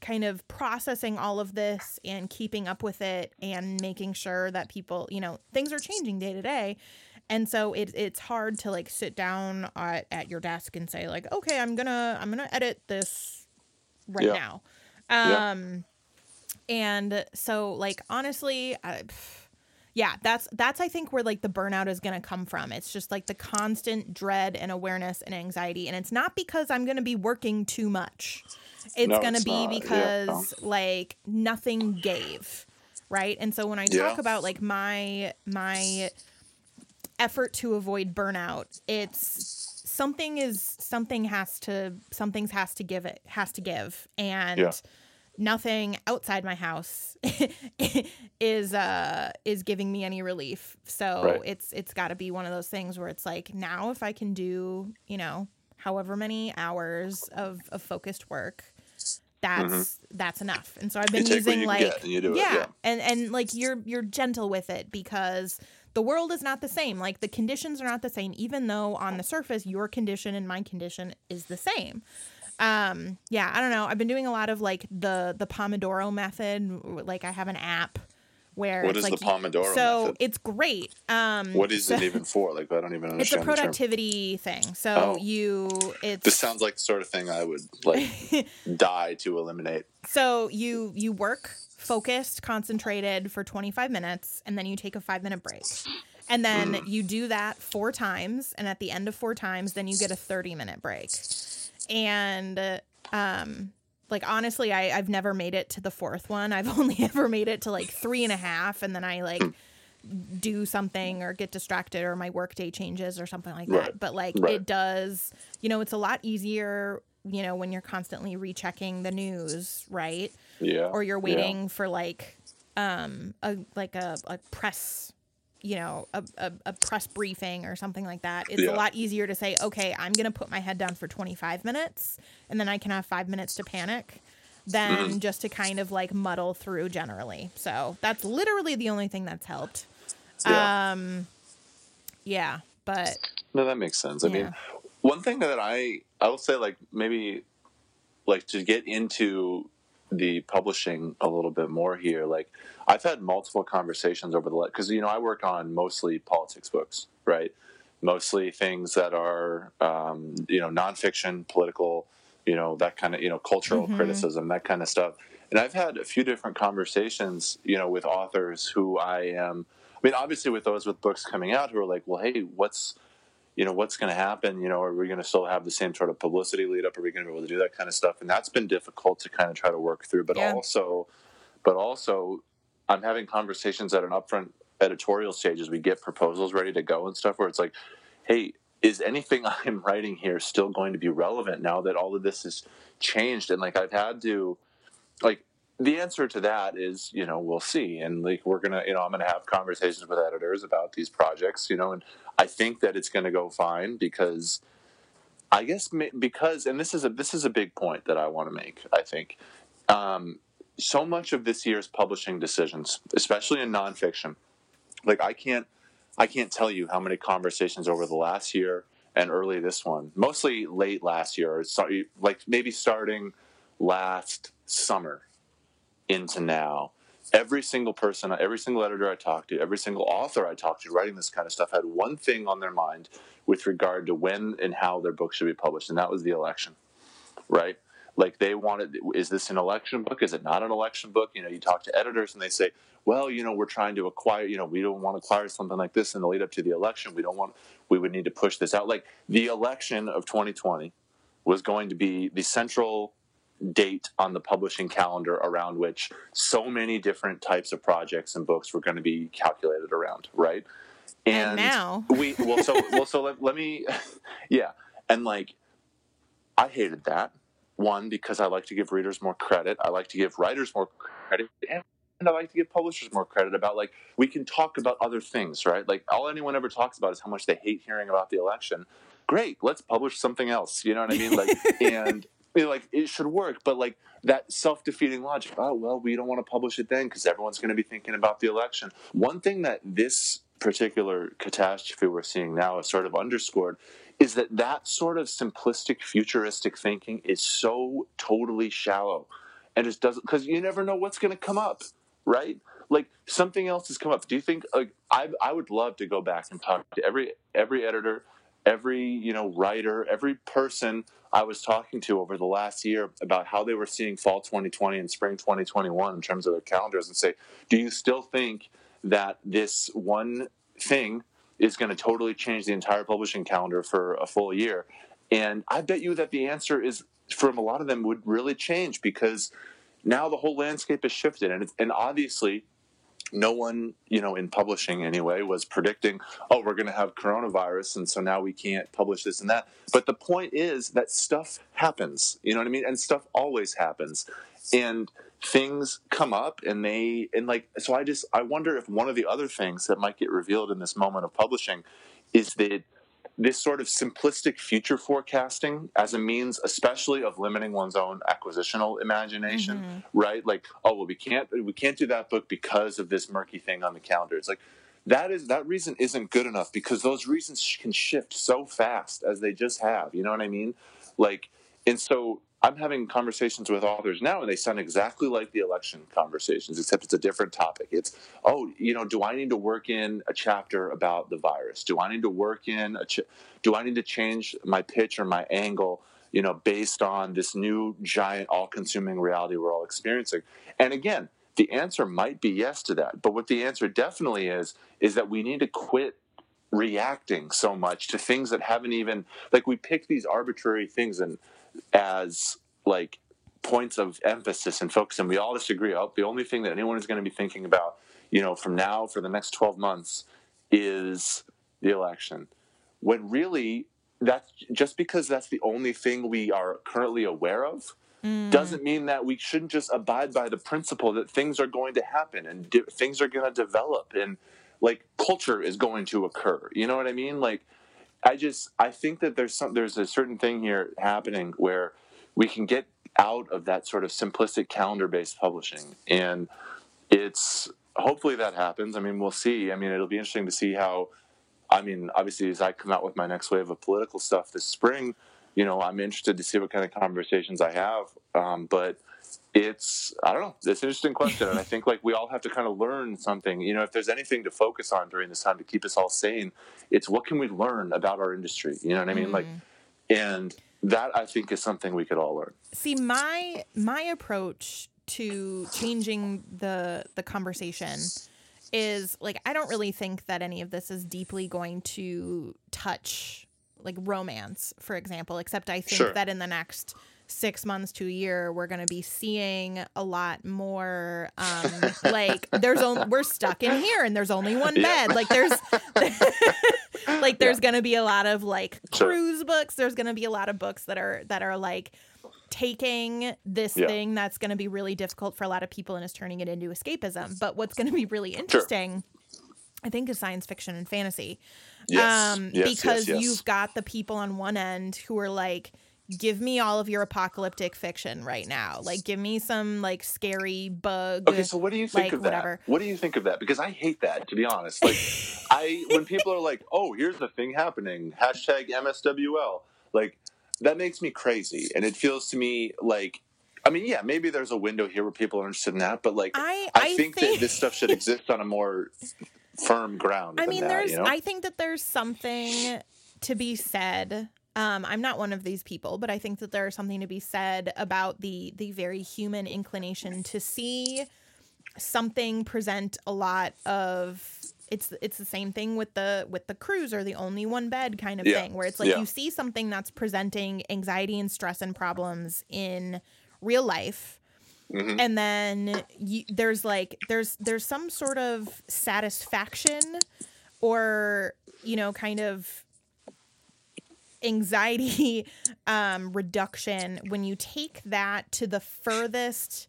kind of processing all of this and keeping up with it and making sure that people you know things are changing day to day and so it, it's hard to like sit down at, at your desk and say like okay i'm gonna i'm gonna edit this right Yeah. now Yeah. um and so like honestly I, pff, yeah that's that's i think where like the burnout is gonna come from it's just like the constant dread and awareness and anxiety and it's not because i'm gonna be working too much it's No, gonna be not. Yeah, because like nothing gave right and so when i talk Yeah. about like my my effort to avoid burnout it's something is something has to something's has to give it has to give and Yeah. Nothing outside my house [LAUGHS] is uh is giving me any relief so Right. it's it's got to be one of those things where it's like now if i can do you know however many hours of, of focused work that's that's enough and so i've been Mm-hmm. Using like and do it, yeah. and and like you're you're gentle with it because the world is not the same like the conditions are not the same even though on the surface your condition and my condition is the same um yeah i don't know i've been doing a lot of like the the pomodoro method like i have an app where What it's is like the Pomodoro so method? it's great um What is so- it even for? Like, I don't even [LAUGHS] it's a understand. the term. productivity thing so Oh. you it's This sounds like the sort of thing I would like [LAUGHS] die to eliminate. So you you work focused, concentrated for 25 minutes and then you take a 5 minute break. And then you do that four times and at the end of four times then you get a 30 minute break. And uh, um like honestly I, I've never made it to the fourth one. I've [LAUGHS] only ever made it to like three and a half and then I like do something or get distracted or my workday changes or something like that. But like Right. it does, you know, it's a lot easier, you know, when you're constantly rechecking the news, right? Yeah. Or you're yeah. waiting for like um a like a, a press you know a, a, a press briefing or something like that it's a lot easier to say okay i'm gonna put my head down for 25 minutes and then i can have five minutes to panic than Mm-hmm. just to kind of like muddle through generally so that's literally the only thing that's helped Yeah. um yeah but No, that makes sense. I mean, one thing that I I will say, like maybe, like to get into the publishing a little bit more here. Like I've had multiple conversations over the last because you know I work on mostly politics books, right? Mostly things that are um, you know nonfiction, political, you know that kind of you know cultural Mhm. criticism, that kind of stuff. And I've had a few different conversations, you know, with authors who I am. I mean, obviously, with those with books coming out who are like, well, hey, what's you know what's going to happen you know are we going to still have the same sort of publicity lead up? Are we going to be able to do that kind of stuff? And that's been difficult to kind of try to work through. But Yeah. also but also i'm having conversations at an upfront editorial stage as we get proposals ready to go and stuff where it's like hey is anything [LAUGHS] i'm writing here still going to be relevant now that all of this has changed? And like i've had to like the answer to that is you know we'll see. And like we're gonna you know i'm gonna have conversations with editors about these projects you know and i think that it's gonna go fine because i guess because and this is a this is a big point that i want to make i think. Um, so much of this year's publishing decisions especially in nonfiction like i can't i can't tell you how many conversations over the last year and early this one mostly late last year or like maybe starting last summer into now. Every single person every single editor i talked to every single author i talked to writing this kind of stuff had one thing on their mind with regard to when and how their book should be published and that was the election right? Like they wanted is this an election book? Is it not an election book? You know you talk to editors and they say well you know we're trying to acquire you know we don't want to acquire something like this in the lead up to the election. We don't want we would need to push this out. Like the election of 2020 was going to be the central date on the publishing calendar around which so many different types of projects and books were going to be calculated around right And now- we well so well so let, let me [LAUGHS] yeah and like I hated that. One, because I like to give readers more credit. I like to give writers more credit. And I like to give publishers more credit about like we can talk about other things, right? Like all anyone ever talks about is how much they hate hearing about the election. Great, let's publish something else. You know what I mean? Like [LAUGHS] and know, like it should work, but like that self-defeating logic. Oh well, we don't want to publish it then because everyone's going to be thinking about the election. One thing that this particular catastrophe we're seeing now is sort of underscored is that that sort of simplistic futuristic thinking is so totally shallow and just doesn't because you never know what's going to come up right like something else has come up do you think like I, I would love to go back and talk to every every editor every you know writer every person i was talking to over the last year about how they were seeing fall 2020 and spring 2021 in terms of their calendars and say do you still think that this one thing is going to totally change the entire publishing calendar for a full year. And I bet you that the answer is from a lot of them would really change because now the whole landscape has shifted and and obviously no one, you know, in publishing anyway, was predicting, oh, we're going to have coronavirus, and so now we can't publish this and that. But the point is that stuff happens, you know what I mean? And stuff always happens. And things come up and they and like so i just i wonder if one of the other things that might get revealed in this moment of publishing is that this sort of simplistic future forecasting as a means especially of limiting one's own acquisitional imagination mm-hmm. right? Like oh well we can't we can't do that book because of this murky thing on the calendar. It's like that is that reason isn't good enough because those reasons can shift so fast as they just have. You know what i mean? Like and so I'm having conversations with authors now, and they sound exactly like the election conversations, except it's a different topic. It's, oh, you know, do I need to work in a chapter about the virus? Do I need to work in a, ch- do I need to change my pitch or my angle, you know, based on this new giant, all-consuming reality we're all experiencing? And again, the answer might be yes to that, but what the answer definitely is is that we need to quit reacting so much to things that haven't even like we pick these arbitrary things and as like points of emphasis and focus, and we all disagree. Oh, the only thing that anyone is going to be thinking about, you know, from now for the next 12 months is the election. When really, that's just because that's the only thing we are currently aware of. Mm. Doesn't mean that we shouldn't just abide by the principle that things are going to happen and di- things are going to develop and like culture is going to occur. You know what I mean? Like, I just I think that there's some there's a certain thing here happening where we can get out of that sort of simplistic calendar based publishing and it's hopefully that happens. I mean, we'll see. I mean, it'll be interesting to see how I mean, obviously as I come out with my next wave of political stuff this spring, you know, I'm interested to see what kind of conversations I have. Um, but it's I don't know. It's an interesting question, and I think like we all have to kind of learn something. You know, if there's anything to focus on during this time to keep us all sane, it's what can we learn about our industry. You know what I mean? Mm. Like, and that I think is something we could all learn. See, my my approach to changing the the conversation is like I don't really think that any of this is deeply going to touch like romance, for example, except I think sure. that in the next six months to a year, we're going to be seeing a lot more. Um, [LAUGHS] like there's only we're stuck in here, and there's only one bed. Like there's [LAUGHS] like there's yeah. going to be a lot of like cruise sure. books. There's going to be a lot of books that are that are like taking this yeah. thing that's going to be really difficult for a lot of people and is turning it into escapism. But what's going to be really interesting. Sure. I think is science fiction and fantasy. Yes. Um, yes, because yes, you've got the people on one end who are like, give me all of your apocalyptic fiction right now. Like, give me some like scary bug. Okay, so what do you think like, of whatever. that? What do you think of that? Because I hate that, to be honest. Like, [LAUGHS] I when people are like, "Oh, here's the thing happening," hashtag MSWL, like that makes me crazy, and it feels to me like. I mean, yeah, maybe there's a window here where people are interested in that, but like, I, I, I think, think that this stuff should [LAUGHS] exist on a more firm ground. I mean, that, there's. You know? I think that there's something to be said um, I'm not one of these people, but I think that there's something to be said about the the very human inclination to see something present a lot of it's it's the same thing with the with the cruise or the only one bed kind of yeah. thing where it's like yeah. you see something that's presenting anxiety and stress and problems in real life mm-hmm. and then you, there's like there's there's some sort of satisfaction or you know kind of anxiety [LAUGHS] um, reduction when you take that to the furthest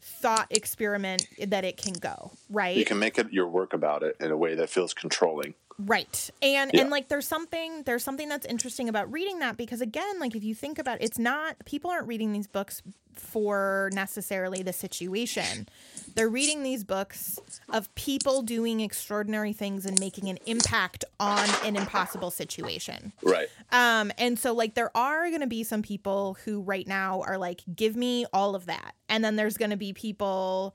thought experiment that it can go, right? You can make it your work about it in a way that feels controlling. Right. And Yeah. and like there's something there's something that's interesting about reading that because again, like if you think about it's not people aren't reading these books for necessarily the situation. They're reading these books of people doing extraordinary things and making an impact on an impossible situation. Right. Um, and so like there are gonna be some people who right now are like, give me all of that. And then there's gonna be people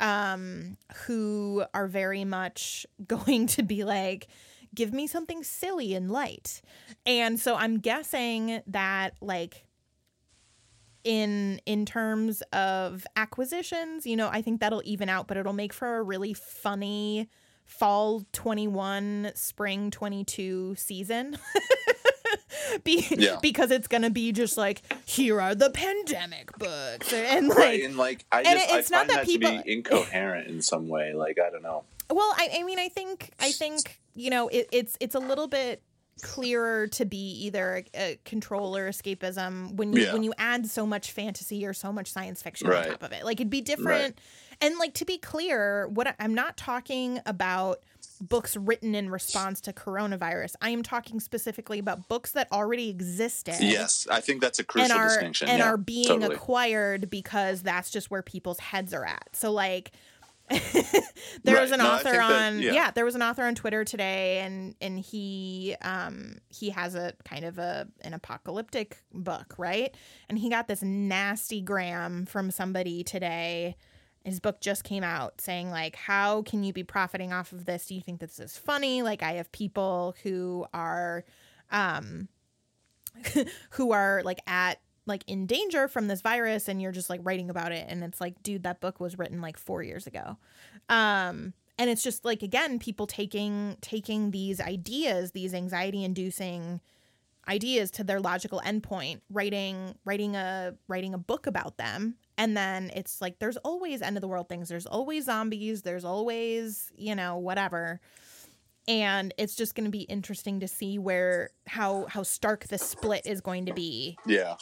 um who are very much [LAUGHS] going to be like, give me something silly and light. And so I'm guessing that like in in terms of acquisitions, you know, I think that'll even out, but it'll make for a really funny fall 21 spring 22 season [LAUGHS] [LAUGHS] be- Yeah. because it's gonna be just like here are the pandemic books and like right. And like I and just it- it's I not find that that, people- to be incoherent in some way. Like I don't know. [LAUGHS] Well, I, I mean, I think, I think, you know, it, it's it's a little bit clearer to be either a, control or escapism when you Yeah. when you add so much fantasy or so much science fiction Right. on top of it. Like it'd be different. And like to be clear, what I- I'm not talking about books written in response to coronavirus. I am talking specifically about books that already existed Yes, I think that's a crucial and are distinction. and yeah, are being totally. acquired because that's just where people's heads are at. So like [LAUGHS] there Right. was an No, author think that- on yeah. yeah. there was an author on Twitter today and and he um he has a kind of a an apocalyptic book, right? And he got this nasty gram from somebody today. His book just came out saying like how can you be profiting off of this? Do you think this is funny? Like I have people who are um [LAUGHS] who are like at like in danger from this virus and you're just like writing about it and it's like dude that book was written like 4 years ago. Um and it's just like again people taking taking these ideas, these anxiety inducing ideas to their logical endpoint, writing writing a writing a book about them and then it's like there's always end of the world things. There's always zombies, there's always, you know, whatever. And it's just going to be interesting to see where how how stark the split is going to be. Yeah,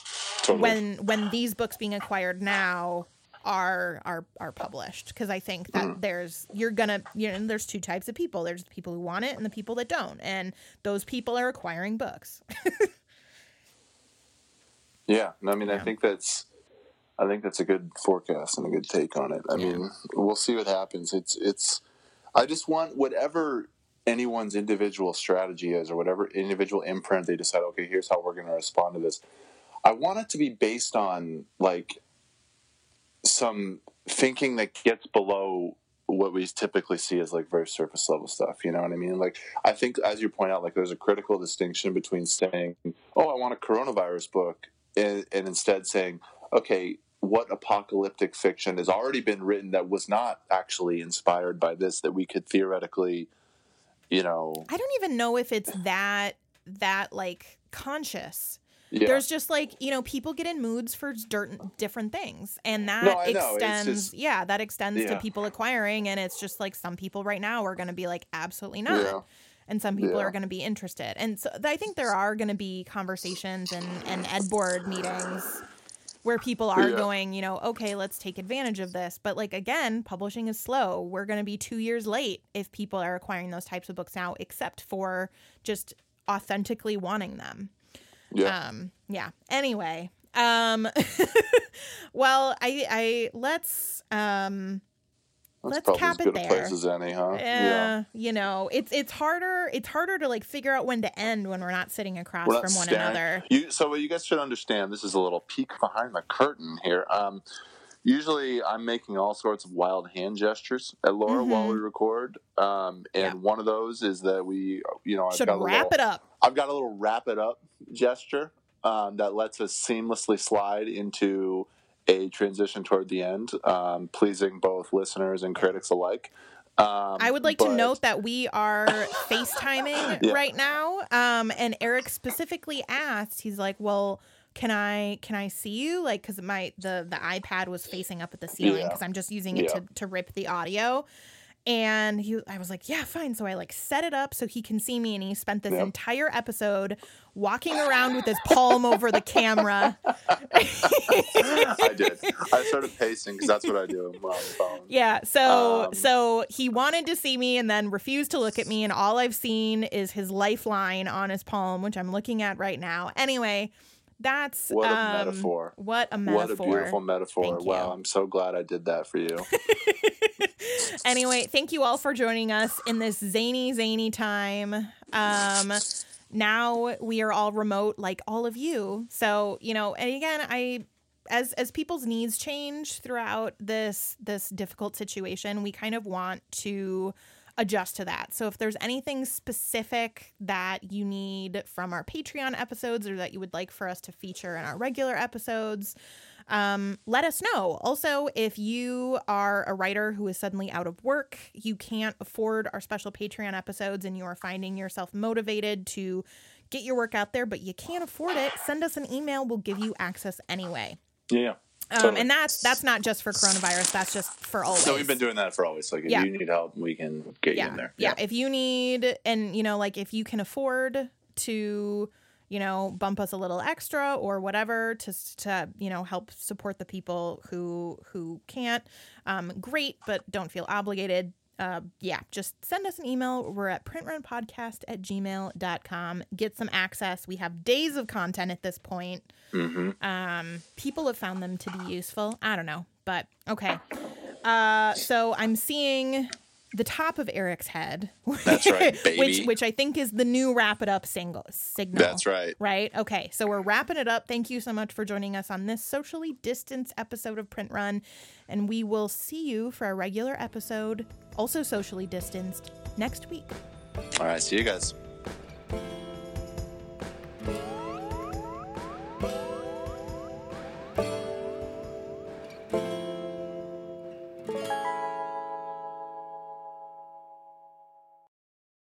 totally. when when these books being acquired now are are are published. Because I think that Mm-hmm. there's you're gonna you know there's two types of people. There's the people who want it and the people that don't. And those people are acquiring books. [LAUGHS] Yeah, no, I mean, I think that's, I think that's a good forecast and a good take on it. I Yeah. mean, we'll see what happens. It's, it's, I just want whatever anyone's individual strategy is, or whatever individual imprint they decide. Okay, here's how we're going to respond to this. I want it to be based on like some thinking that gets below what we typically see as like very surface level stuff. You know what I mean? Like I think, as you point out, like there's a critical distinction between saying, "Oh, I want a coronavirus book," and, and instead saying, "Okay." What apocalyptic fiction has already been written that was not actually inspired by this that we could theoretically, you know, I don't even know if it's that that like conscious. Yeah, there's just like you know people get in moods for dirt, different things and that No, I know. It's extends just- yeah that extends to people acquiring and it's just like some people right now are going to be like absolutely not. Yeah, and some people Yeah. are going to be interested. And so i think there are going to be conversations and and ed board meetings where people are Yeah. going you know okay let's take advantage of this but like again publishing is slow we're going to be two years late if people are acquiring those types of books now except for just authentically wanting them yeah. um yeah anyway um [LAUGHS] well i i let's um That's let's cap as it there. place as any, huh? uh, you know it's it's harder it's harder to like figure out when to end when we're not sitting across not from one staring- another You, so what you guys should understand, this is a little peek behind the curtain here. Um, usually, I'm making all sorts of wild hand gestures at Laura Mhm. while we record, um, and Yeah. one of those is that we, you know, I've should got a wrap little, it up I've got a little wrap it up gesture um, that lets us seamlessly slide into a transition toward the end, um, pleasing both listeners and critics alike. Um, I would like to note that we are FaceTiming [LAUGHS] Yeah. right now. Um, and Erik specifically asked, he's like, "Well, can I can I see you? Like, because my the the iPad was facing up at the ceiling Yeah. because I'm just using it Yeah. to to rip the audio." And he, I was like, yeah, fine. So I like set it up so he can see me, and he spent this Yep. entire episode walking around with his palm over the camera. [LAUGHS] [LAUGHS] I did. I started pacing because that's what I do on the phone. Yeah, so Um, so he wanted to see me and then refused to look at me, and all I've seen is his lifeline on his palm, which I'm looking at right now. Anyway, that's What a um, metaphor. What a metaphor. What a beautiful metaphor. Wow, I'm so glad I did that for you. [LAUGHS] anyway, thank you all for joining us in this zany, zany time. Um, now we are all remote, like all of you. So you know, and again, I as as people's needs change throughout this this difficult situation, we kind of want to adjust to that. So if there's anything specific that you need from our Patreon episodes or that you would like for us to feature in our regular episodes, um, let us know. Also, if you are a writer who is suddenly out of work, you can't afford our special Patreon episodes, and you are finding yourself motivated to get your work out there, but you can't afford it, send us an email. We'll give you access anyway. Yeah. Um, Totally. And that's that's not just for coronavirus. That's just for always. So we've been doing that for always. Like if Yeah. you need help, we can get you in there. yeah. If you need, and you know, like if you can afford to, you know, bump us a little extra or whatever to to you know help support the people who who can't, um, great, but don't feel obligated. Uh, yeah, just send us an email. We're at printrunpodcast at gmail.com. Get some access. We have days of content at this point. hmm Um, people have found them to be useful. I don't know, but okay. Uh, so I'm seeing the top of Erik's head. That's right, [LAUGHS] which baby. which I think is the new wrap it up single signal. That's right. Right? Okay. So we're wrapping it up. Thank you so much for joining us on this socially distanced episode of Print Run. And we will see you for a regular episode, also socially distanced, next week. All right. See you guys.